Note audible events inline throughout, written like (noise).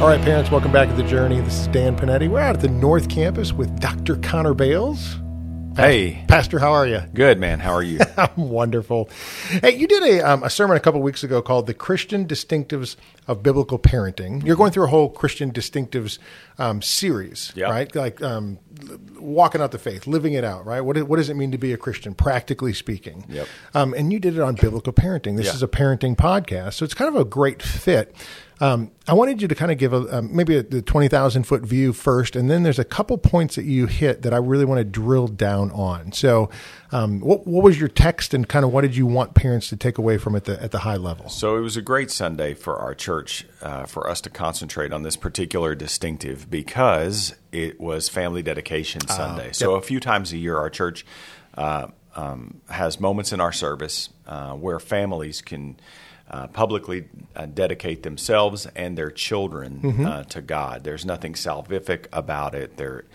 All right, parents, welcome back to the journey. This is Dan Panetti. We're out at the North Campus with Dr. Connor Bales. Hey, Pastor, how are you? good man. How are you? (laughs) I'm wonderful. Hey, you did a, um, a sermon a couple weeks ago called "The Christian Distinctives of Biblical Parenting." You're going through a whole Christian distinctives um, series, Yep. right? Like um, walking out the faith, living it out, right? What, what does it mean to be a Christian, practically speaking? Yep. Um, and you did it on biblical parenting. This Yeah. is a parenting podcast, so it's kind of a great fit. Um, I wanted you to kind of give a um, maybe a, the twenty thousand foot view first, and then there's a couple points that you hit that I really want to drill down on. So, um, what what was your text, and kind of what did you want parents to take away from it at the, at the high level? so it was a great Sunday for our church uh, for us to concentrate on this particular distinctive because it was Family Dedication Sunday. So a few times a year, our church uh, um, has moments in our service uh, where families can. Uh, publicly uh, dedicate themselves and their children uh, to God. There's nothing salvific about it. There,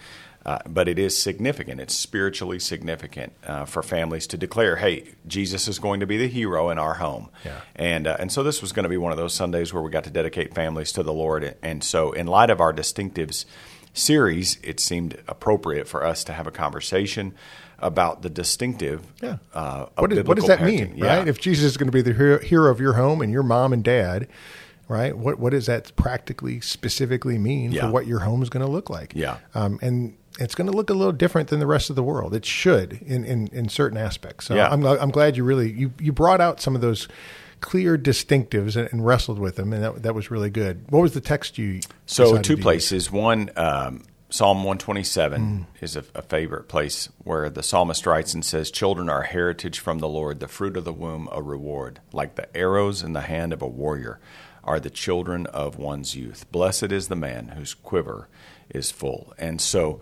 uh, but it is significant. It's spiritually significant uh, for families to declare, "Hey, Jesus is going to be the hero in our home." Yeah. And uh, and so this was going to be one of those Sundays where we got to dedicate families to the Lord. And so, in light of our distinctives series, it seemed appropriate for us to have a conversation about the distinctive. Yeah. Uh, What, is, what does that parenting. mean, Yeah. right? If Jesus is going to be the hero, hero of your home and your mom and dad, right? What what does that practically, specifically mean Yeah. for what your home is going to look like? Yeah. um, and it's going to look a little different than the rest of the world. It should in in, in certain aspects. So Yeah. I'm I'm glad you really you you brought out some of those clear distinctives and, and wrestled with them, and that that was really good. What was the text you? So two to use? places. One, um, Psalm 127 is a, a favorite place where the psalmist writes and says, "Children are a heritage from the Lord; the fruit of the womb a reward. Like the arrows in the hand of a warrior, are the children of one's youth. Blessed is the man whose quiver is full." And so,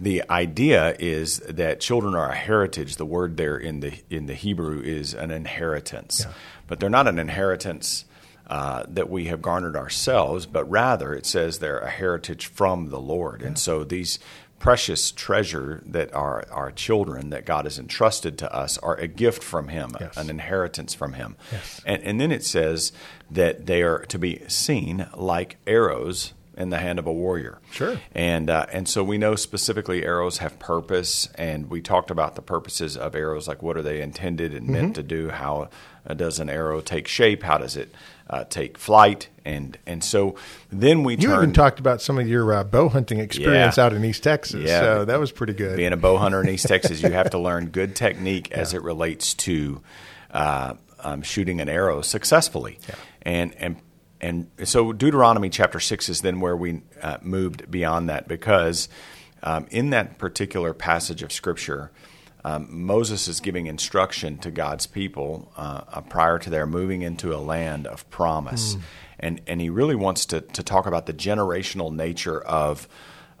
the idea is that children are a heritage. The word there in the in the Hebrew is an inheritance, but they're not an inheritance uh, that we have garnered ourselves, but rather it says they're a heritage from the Lord. And so these precious treasure that are our children that God has entrusted to us are a gift from Him, Yes. an inheritance from Him. Yes. And, and then it says that they are to be seen like arrows in the hand of a warrior. Sure. And uh, and so we know specifically arrows have purpose, and we talked about the purposes of arrows, like what are they intended and Mm-hmm. meant to do? How does an arrow take shape? How does it uh, take flight? And and so then we You turn. even talked about some of your uh, bow hunting experience Yeah. out in East Texas, Yeah. so that was pretty good. being a bow hunter in East Texas, you have to (laughs) learn good technique as it relates to uh, um, shooting an arrow successfully. And and and so Deuteronomy chapter six is then where we uh, moved beyond that because um, in that particular passage of scripture. Um, Moses is giving instruction to God's people uh, uh, prior to their moving into a land of promise, and and he really wants to to talk about the generational nature of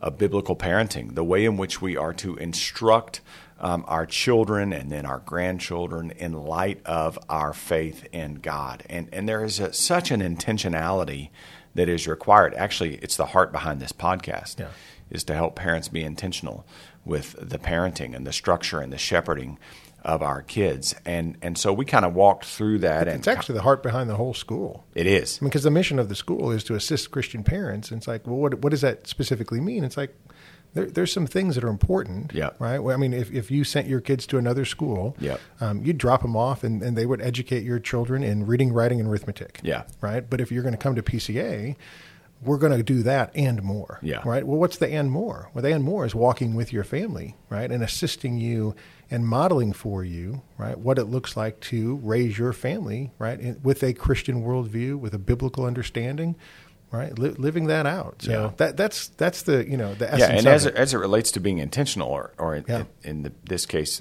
of biblical parenting, the way in which we are to instruct um, our children and then our grandchildren in light of our faith in God. And, and there is a, such an intentionality that is required. Actually, it's the heart behind this podcast, Yeah. is to help parents be intentional with the parenting and the structure and the shepherding of our kids. And, and so we kind of walked through that. and It's actually the heart behind the whole school. It is. I mean, because the mission of the school is to assist Christian parents. And it's like, well, what, what does that specifically mean? It's like, there, there's some things that are important, Yeah. right? Well, I mean, if, if you sent your kids to another school, Yep. um, you'd drop them off and, and they would educate your children in reading, writing, and arithmetic. Yeah. Right? But if you're going to come to PCA, we're going to do that and more. Yeah. Right? Well, what's the and more? Well, the and more is walking with your family, right? And assisting you and modeling for you, right, what it looks like to raise your family, right, in, with a Christian worldview, with a biblical understanding, right, li- living that out. So Yeah. that that's that's the you know the essence Yeah, and of as it. it, as it relates to being intentional, or, or in, Yeah. in the, this case,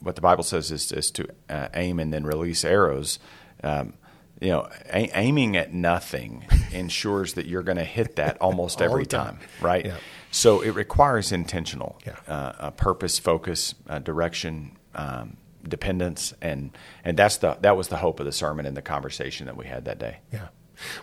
what the Bible says is, is to uh, aim and then release arrows. Um, you know, a- aiming at nothing ensures that you're going to hit that (laughs) almost every time. time, right? Yeah. So it requires intentional Yeah. uh, purpose, focus, uh, direction, um, dependence, and and that's the that was the hope of the sermon and the conversation that we had that day. Yeah.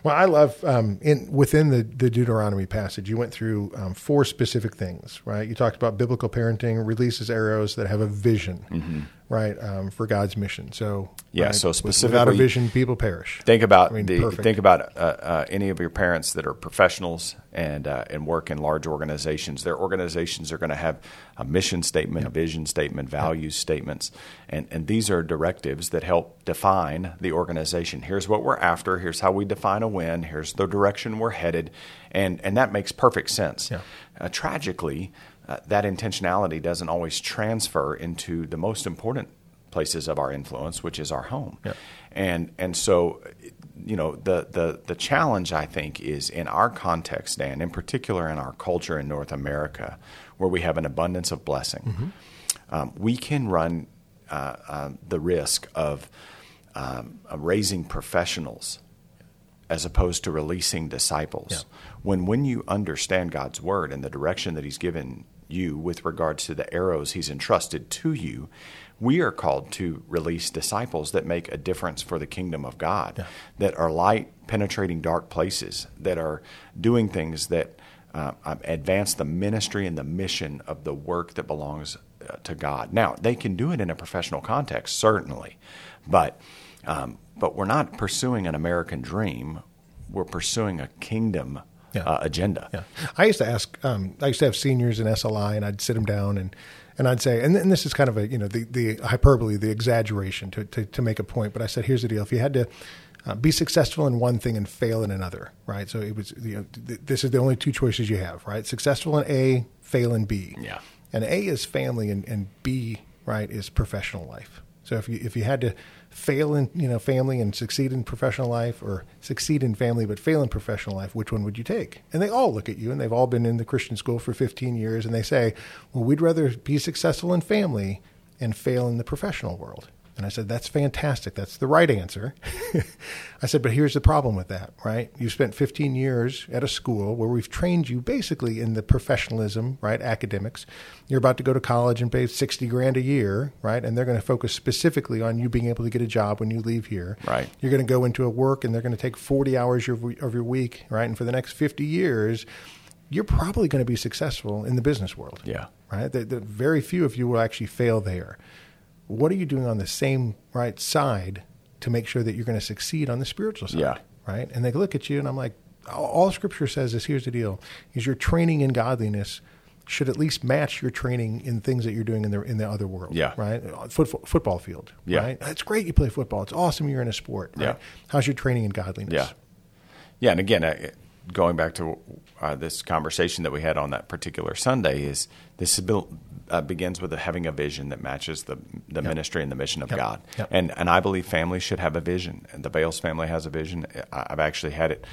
Well, I love um, in within the, the Deuteronomy passage. You went through um, four specific things, right? You talked about biblical parenting releases arrows that have a vision, right, um, for God's mission. So. Yeah, right, so with- without a vision, people perish. Think about I mean, the perfect. think about uh, uh, any of your parents that are professionals and uh, and work in large organizations. Their organizations are going to have a mission statement, a vision statement, values statements, and and these are directives that help define the organization. Here's what we're after. Here's how we define a win. Here's the direction we're headed, and and that makes perfect sense. Yeah. Uh, tragically, uh, that intentionality doesn't always transfer into the most important places of our influence, which is our home. Yeah. And and so, you know, the the the challenge I think is in our context, Dan, in particular in our culture in North America, where we have an abundance of blessing, um, we can run uh, uh, the risk of um, raising professionals as opposed to releasing disciples. Yeah. When when you understand God's word and the direction that He's given you with regards to the arrows He's entrusted to you, we are called to release disciples that make a difference for the kingdom of God, that are light penetrating dark places, that are doing things that uh, advance the ministry and the mission of the work that belongs uh, to God. Now they can do it in a professional context, certainly, but um, but we're not pursuing an American dream. We're pursuing a kingdom Yeah. uh, agenda. Yeah, I used to ask. Um, I used to have seniors in SLI, and I'd sit them down and and I'd say, and, and this is kind of a you know the the hyperbole, the exaggeration to to, to make a point. But I said, here's the deal: if you had to uh, be successful in one thing and fail in another, right? So it was you know th- this is the only two choices you have, right? Successful in A, fail in B. Yeah. And A is family, and, and B right is professional life. So if you if you had to fail in you know family and succeed in professional life, or succeed in family but fail in professional life, which one would you take? And they all look at you, and they've all been in the Christian school for 15 years, and they say, "Well, we'd rather be successful in family and fail in the professional world." And I said, "That's fantastic. That's the right answer." (laughs) I said, "But here's the problem with that, right? You've spent 15 years at a school where we've trained you basically in the professionalism, right, academics. You're about to go to college and pay 60 grand a year, right? And they're going to focus specifically on you being able to get a job when you leave here. Right. You're going to go into a work and they're going to take 40 hours of of your week, right? And for the next 50 years, you're probably going to be successful in the business world Yeah. right? The, the very few of you will actually fail there. What are you doing on the same right side to make sure that you're going to succeed on the spiritual side? Yeah. Right. And they look at you, and I'm like, all, Scripture says is here's the deal: is your training in godliness should at least match your training in things that you're doing in the in the other world. Yeah. Right. Foot, football field. Yeah. Right. It's great you play football. It's awesome you're in a sport. Right? Yeah. How's your training in godliness? Yeah. Yeah, and again, uh, going back to uh, this conversation that we had on that particular Sunday, is this uh, begins with having a vision that matches the the ministry and the mission of Yep. God. Yep. And and I believe families should have a vision. And the Bales family has a vision. I- I've actually had it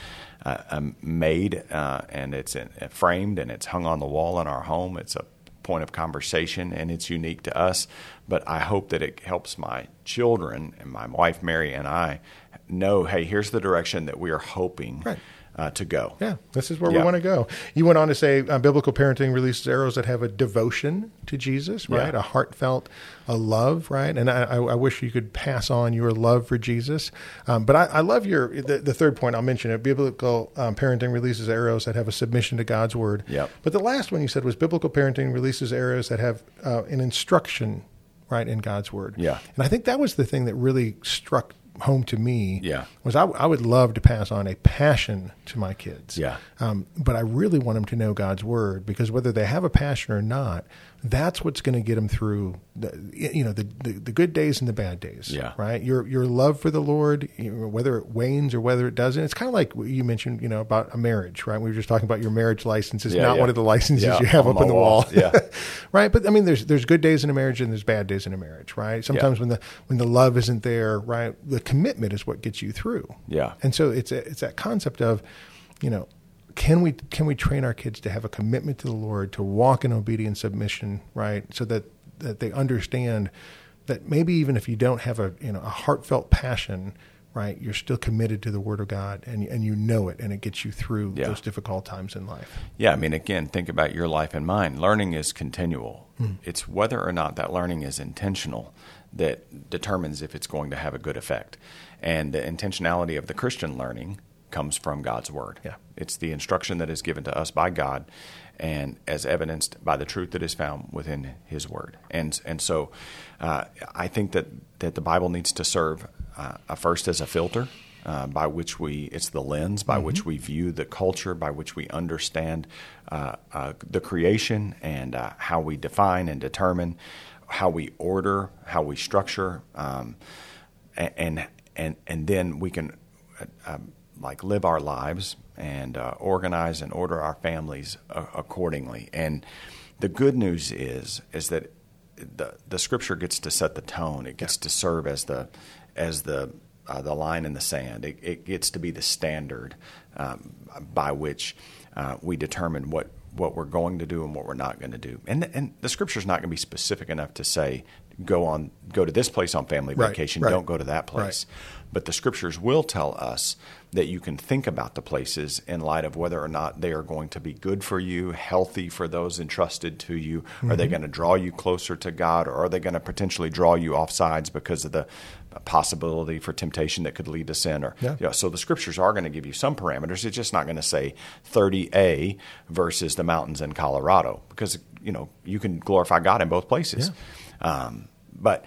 uh, um, made uh, and it's uh, framed and it's hung on the wall in our home. It's a point of conversation and it's unique to us. But I hope that it helps my children and my wife Mary and I know, hey, here's the direction that we are hoping Right. Uh, to go. Yeah, this is where we want to go. You went on to say uh, biblical parenting releases arrows that have a devotion to Jesus, right? Yeah. A heartfelt, a love, right? And I, I, I wish you could pass on your love for Jesus. Um, but I, I love your the, the third point. I'll mention it. Biblical um, parenting releases arrows that have a submission to God's word. Yep. But the last one you said was biblical parenting releases arrows that have uh, an instruction, right, in God's word. Yeah. And I think that was the thing that really struck home to me Yeah. was I, I would love to pass on a passion to my kids. Yeah. Um, but I really want them to know God's word because whether they have a passion or not, that's what's going to get them through the you know the, the the good days and the bad days. Yeah. Right. Your your love for the Lord, you know, whether it wanes or whether it doesn't, it's kind of like what you mentioned, you know, about a marriage. Right. We were just talking about your marriage license is Yeah, not yeah. one of the licenses Yeah, you have up on the wall. wall. Yeah. (laughs) right. But I mean, there's there's good days in a marriage and there's bad days in a marriage. Right. Sometimes when the when the love isn't there, right, the commitment is what gets you through. Yeah. And so it's a, it's that concept of, you know, can we can we train our kids to have a commitment to the Lord, to walk in obedience, submission, right, so that that they understand that maybe even if you don't have a you know a heartfelt passion, right, you're still committed to the Word of God, and and you know it, and it gets you through Yeah. those difficult times in life. Yeah, I mean, again, think about your life and mine. Learning is continual. Hmm. It's whether or not that learning is intentional that determines if it's going to have a good effect. And the intentionality of the Christian learning comes from God's Word. Yeah. It's the instruction that is given to us by God and as evidenced by the truth that is found within His Word. And, and so uh, I think that, that the Bible needs to serve uh, first as a filter uh, by which we, it's the lens by which we view the culture, by which we understand uh, uh, the creation and uh, how we define and determine, how we order, how we structure, um, and and and then we can uh, um, like live our lives and uh, organize and order our families uh, accordingly. And the good news is is that the the scripture gets to set the tone. It gets to serve as the as the uh, the line in the sand. It, it gets to be the standard um, by which uh, we determine what what we're going to do and what we're not going to do. And and the scripture's not going to be specific enough to say go on go to this place on family Right, vacation, right. don't go to that place. But the scriptures will tell us that you can think about the places in light of whether or not they are going to be good for you, healthy for those entrusted to you. Are Mm-hmm. they going to draw you closer to God, or are they going to potentially draw you off sides because of the possibility for temptation that could lead to sin? Or Yeah. you know, so the scriptures are going to give you some parameters. It's just not going to say 30A versus the mountains in Colorado because you know you can glorify God in both places. Um, but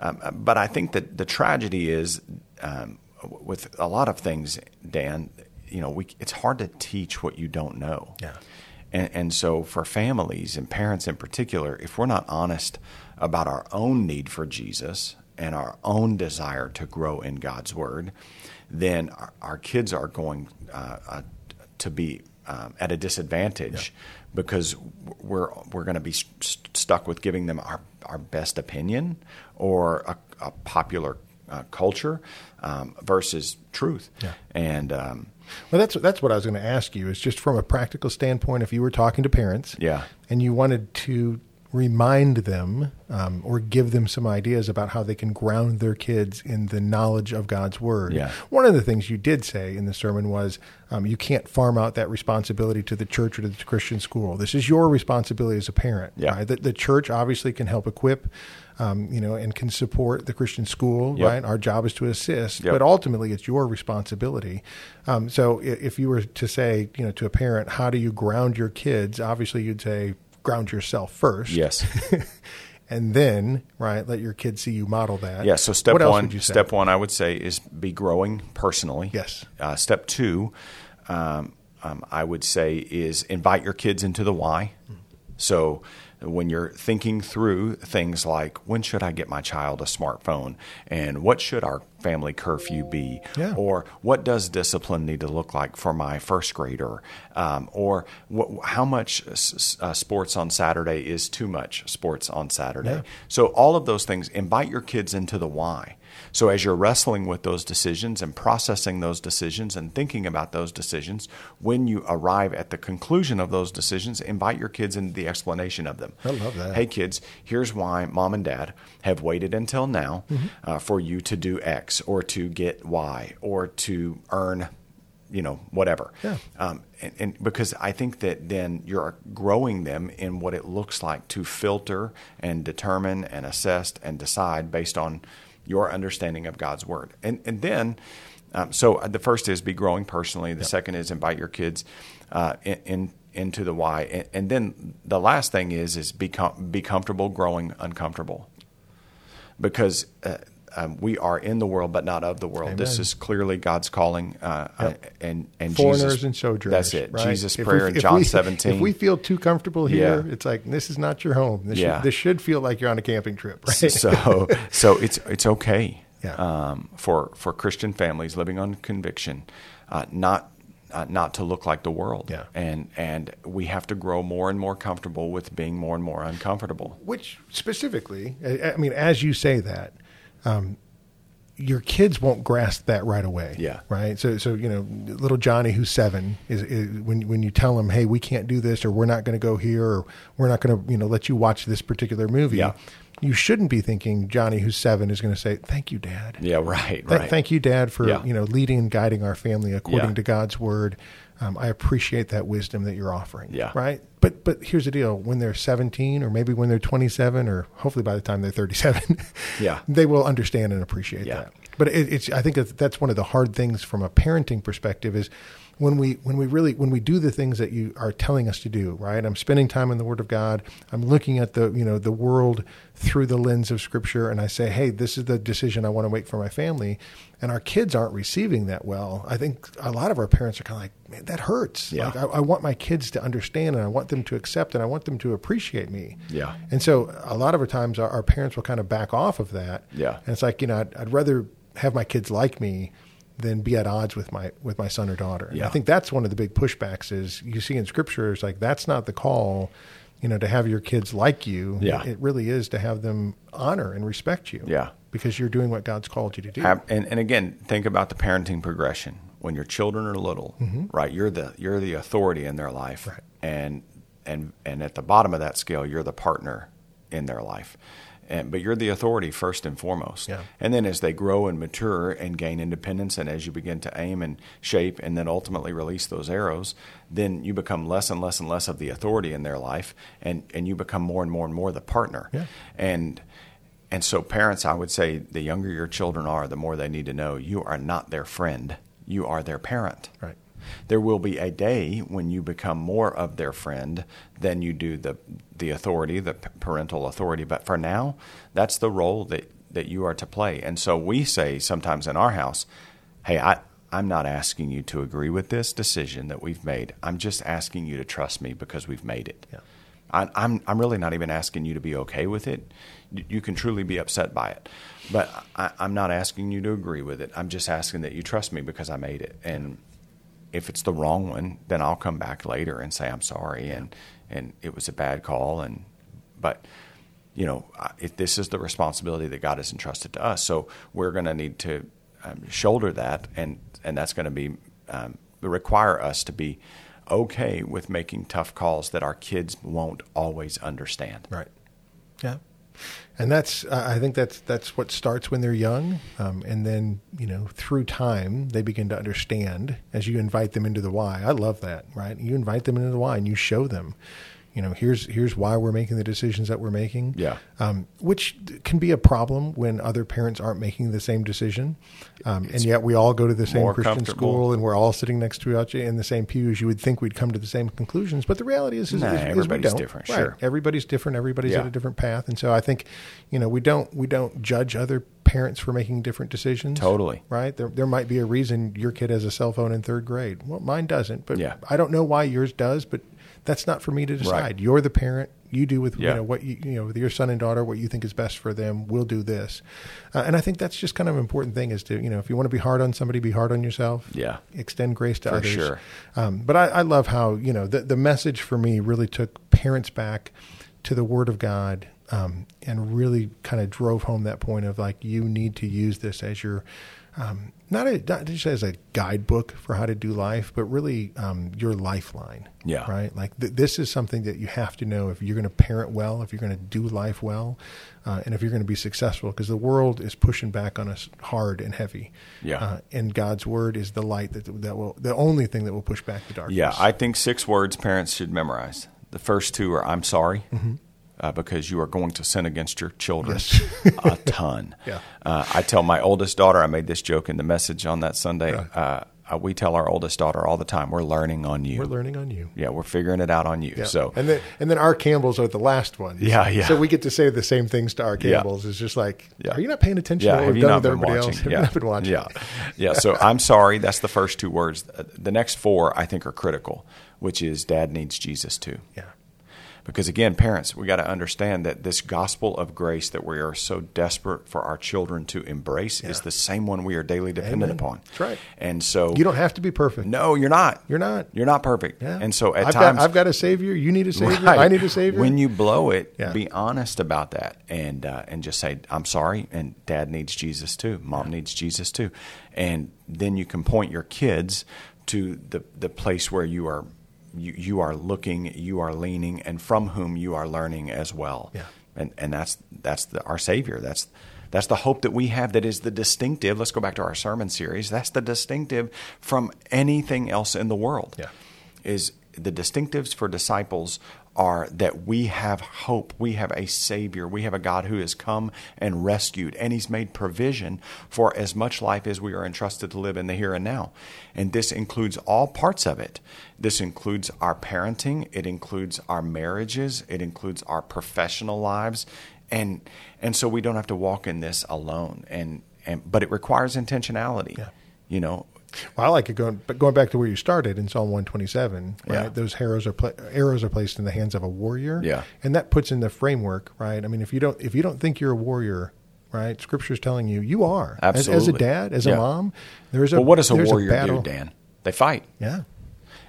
um, but I think that the tragedy is um, with a lot of things, Dan. You know, we, it's hard to teach what you don't know. Yeah. And, and so, for families and parents in particular, if we're not honest about our own need for Jesus and our own desire to grow in God's Word, then our, our kids are going uh, uh, to be um, at a disadvantage because we're we're going to be st- stuck with giving them our, our best opinion or a, a popular uh, culture um, versus truth. Yeah. And um, Well, that's that's what I was going to ask you. Is just from a practical standpoint, if you were talking to parents, Yeah. and you wanted to remind them um, or give them some ideas about how they can ground their kids in the knowledge of God's word. Yeah. One of the things you did say in the sermon was um, you can't farm out that responsibility to the church or to the Christian school. This is your responsibility as a parent. Yeah. right? The, the church obviously can help equip. Um, you know, and can support the Christian school, Yep. right? Our job is to assist, Yep. but ultimately it's your responsibility. Um, so if you were to say, you know, to a parent, how do you ground your kids? Obviously, you'd say ground yourself first. yes. (laughs) and then right, let your kids see you model that. Yeah. So step what one, would you say? step one, I would say is be growing personally. Yes. Uh, step two, um, um, I would say is invite your kids into the why. So when you're thinking through things like when should I get my child a smartphone and what should our family curfew be Yeah. or what does discipline need to look like for my first grader um, or what, how much s- uh, sports on Saturday is too much sports on Saturday. Yeah. So all of those things invite your kids into the why. So as you're wrestling with those decisions and processing those decisions and thinking about those decisions, when you arrive at the conclusion of those decisions, invite your kids into the explanation of them. I love that. Hey kids, here's why mom and dad have waited until now Mm-hmm. uh, for you to do X or to get Y or to earn you know, whatever. Yeah. Um, and, and because I think that then you're growing them in what it looks like to filter and determine and assess and decide based on your understanding of God's word. And and then, um, so the first is be growing personally. The second is invite your kids uh, in, in into the why. And, and then the last thing is is be com- be comfortable growing uncomfortable because uh, um, we are in the world but not of the world. This is clearly God's calling, uh, Yep. and and Foreigners Jesus, and sojourners. That's it. right? Jesus' If prayer we- in John we- seventeen. If we feel too comfortable here, Yeah. it's like this is not your home. This, Yeah. should, this should feel like you're on a camping trip, right? so (laughs) so it's it's okay Yeah. um, for for Christian families living on conviction, uh, not. Uh, not to look like the world, Yeah. and and we have to grow more and more comfortable with being more and more uncomfortable. Which specifically, I I mean, as you say that, um, your kids won't grasp that right away. Yeah. Right. So, so you know, little Johnny, who's seven, is, is when when you tell him, "Hey, we can't do this," or "We're not going to go here," or "We're not going to, you know, let you watch this particular movie." Yeah. you shouldn't be thinking Johnny, who's seven, is going to say, "Thank you, Dad." Yeah, right, Th- right. Thank you, Dad, for Yeah. you know leading and guiding our family according Yeah. to God's word. Um, I appreciate that wisdom that you're offering. Yeah. Right. But but here's the deal: when they're 17, or maybe when they're 27, or hopefully by the time they're 37, (laughs) Yeah. they will understand and appreciate Yeah. that. But it, it's I think that that's one of the hard things from a parenting perspective is when we when we really when we do the things that you are telling us to do right? I'm spending time in the word of god. I'm looking at the you know the world through the lens of scripture and i say hey this is the decision i want to make for my family. And our kids aren't receiving that well. I think a lot of our parents are kind of like man that hurts. Yeah. like I, I want my kids to understand and i want them to accept and i want them to appreciate me. Yeah. and so a lot of our times our, our parents will kind of back off of that. Yeah. and it's like you know I'd, I'd rather have my kids like me than be at odds with my with my son or daughter. And I think that's one of the big pushbacks is you see in scripture is like that's not the call, you know, to have your kids like you. Yeah. It really is to have them honor and respect you. Yeah. Because you're doing what God's called you to do. And, and again, think about the parenting progression. When your children are little, right? You're the you're the authority in their life, Mm-hmm. Right. and and and at the bottom of that scale, you're the partner in their life. And, but you're the authority first and foremost. Yeah. And then as they grow and mature and gain independence, and as you begin to aim and shape, and then ultimately release those arrows, then you become less and less and less of the authority in their life, and and you become more and more and more the partner. Yeah. And and so, parents, I would say the younger your children are, the more they need to know you are not their friend, you are their parent. Right. There will be a day when you become more of their friend than you do the the authority, the parental authority. But for now, that's the role that that you are to play. And so we say sometimes in our house, "Hey, I." I'm not asking you to agree with this decision that we've made. I'm just asking you to trust me because we've made it. Yeah. I, I'm I'm really not even asking you to be okay with it. You can truly be upset by it, but I, I'm not asking you to agree with it. I'm just asking that you trust me because I made it. And if it's the wrong one, then I'll come back later and say I'm sorry and and it was a bad call. And but you know, if this is the responsibility that God has entrusted to us, so we're going to need to um, shoulder that, and and that's going to be um, require us to be okay with making tough calls that our kids won't always understand. Right. Yeah. And that's, I think that's that's what starts when they're young, um, and then you know through time they begin to understand as you invite them into the why. I love that, right? You invite them into the why, and you show them, you know, here's here's why we're making the decisions that we're making. Yeah. um, which can be a problem when other parents aren't making the same decision, um, and yet we all go to the same Christian school, and we're all sitting next to each other in the same pews. You would think we'd come to the same conclusions, but the reality is, is, Nah, is, is we everybody's don't. different, Right. sure. Everybody's different. Everybody's Yeah. at a different path, and so I think, you know, we don't we don't judge other parents for making different decisions. Totally. right. There there might be a reason your kid has a cell phone in third grade. Well, mine doesn't, but Yeah. I don't know why yours does. But that's not for me to decide. Right. You're the parent. You do with Yeah. you know what you you know with your son and daughter what you think is best for them. We'll do this, uh, and I think that's just kind of an important thing is to you know if you want to be hard on somebody, be hard on yourself. Yeah. extend grace to For others. sure. Um, but I, I love how you know the the message for me really took parents back to the Word of God um, and really kind of drove home that point of like you need to use this as your um, not a, not just as a guidebook for how to do life, but really um, your lifeline. Yeah. Right. Like th- this is something that you have to know if you're going to parent well, if you're going to do life well, uh, and if you're going to be successful, because the world is pushing back on us hard and heavy. Yeah. Uh, and God's word is the light that that will the only thing that will push back the darkness. Yeah, I think six words parents should memorize. The first two are "I'm sorry," uh, because you are going to sin against your children a (laughs) ton. Yeah. Uh, I tell my oldest daughter. I made this joke in the message on that Sunday. Uh, uh, we tell our oldest daughter all the time, "We're learning on you." We're learning on you. yeah, we're figuring it out on you. Yeah. So and then and then our Campbells are the last ones. Yeah, yeah. So we get to say the same things to our Yeah. Campbells. It's just like, Yeah. are you not paying attention Yeah, to what have we've you done not with been everybody watching? else? (laughs) Have Yeah. you not been watching? Yeah, yeah. So (laughs) I'm sorry. That's the first two words. The next four I think are critical, which is Dad needs Jesus too. Yeah. Because again, parents, we got to understand that this gospel of grace that we are so desperate for our children to embrace is the same one we are daily dependent Amen. upon. That's right. And so You don't have to be perfect. No, you're not. You're not. You're not perfect. Yeah. And so at I've times got, I've got a savior. You need a savior. (laughs) Right. I need a savior. When you blow it, Yeah. be honest about that, and uh, and just say, "I'm sorry," and Dad needs Jesus too. Mom needs Jesus too, and then you can point your kids to the the place where you are you, you are looking, you are leaning, and from whom you are learning as well. Yeah. and and that's that's the, our Savior. That's that's the hope that we have that is the distinctive. Let's go back to our sermon series. That's the distinctive from anything else in the world. Yeah. Is the distinctives for disciples are that we have hope. We have a Savior. We have a God who has come and rescued, and He's made provision for as much life as we are entrusted to live in the here and now. And this includes all parts of it. This includes our parenting, it includes our marriages, it includes our professional lives. And and so we don't have to walk in this alone. And, and but it requires intentionality. Yeah. You know, Well, I like it going, but going back to where you started in Psalm 127, right? Yeah. Those arrows are pla- arrows are placed in the hands of a warrior, Yeah. and that puts in the framework, right? I mean, if you don't if you don't think you're a warrior, right? Scripture's telling you you are. As, as a dad, as Yeah. a mom, there's a well, what does a warrior battle. do, Dan? They fight. Yeah,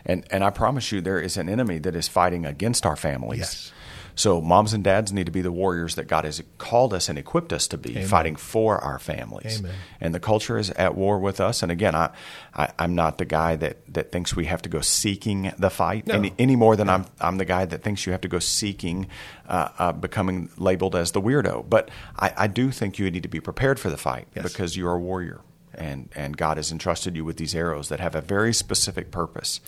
And and I promise you, there is an enemy that is fighting against our families. Yes. So moms and dads need to be the warriors that God has called us and equipped us to be, Amen. fighting for our families. Amen. And the culture is at war with us. And again, I, I I'm not the guy that, that thinks we have to go seeking the fight No. any, any more than I'm I'm the guy that thinks you have to go seeking, uh, uh, becoming labeled as the weirdo. But I, I do think you need to be prepared for the fight Yes. because you're a warrior and and God has entrusted you with these arrows that have a very specific purpose.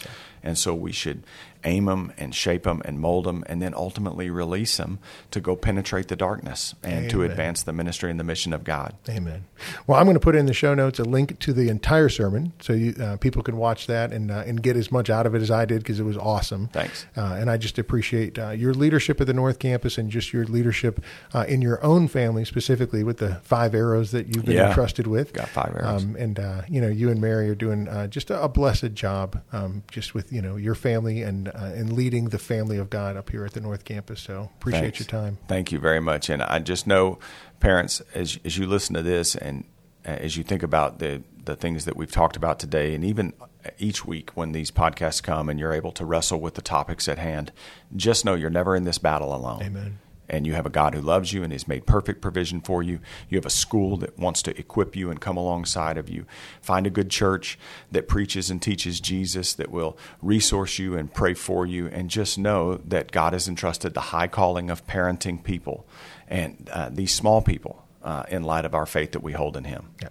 And so we should aim them and shape them and mold them and then ultimately release them to go penetrate the darkness and to advance the ministry and the mission of God. Amen. Well, I'm going to put in the show notes a link to the entire sermon, so you, uh, people can watch that and uh, and get as much out of it as I did because it was awesome. Thanks. Uh, and I just appreciate uh, your leadership at the North Campus and just your leadership uh, in your own family, specifically with the five arrows that you've been Yeah. entrusted with. Got five arrows. Um, and uh, you know, you and Mary are doing uh, just a, a blessed job, um, just with you know your family and uh, and leading the family of God up here at the North Campus. So appreciate Thanks. your time. Thank you very much. And I just know, parents, as as you listen to this and uh, as you think about the the things that we've talked about today, and even each week when these podcasts come and you're able to wrestle with the topics at hand, just know you're never in this battle alone. Amen. And you have a God who loves you and has made perfect provision for you. You have a school that wants to equip you and come alongside of you. Find a good church that preaches and teaches Jesus, that will resource you and pray for you. And just know that God has entrusted the high calling of parenting people and uh, these small people uh, in light of our faith that we hold in Him. Yeah.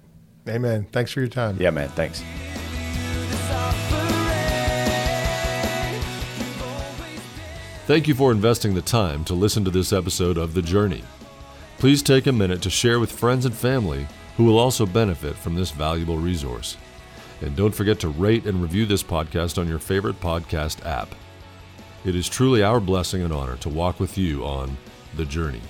Amen. Thanks for your time. Yeah, man. Thanks. Thank you for investing the time to listen to this episode of The Journey. Please take a minute to share with friends and family who will also benefit from this valuable resource. And don't forget to rate and review this podcast on your favorite podcast app. It is truly our blessing and honor to walk with you on The Journey.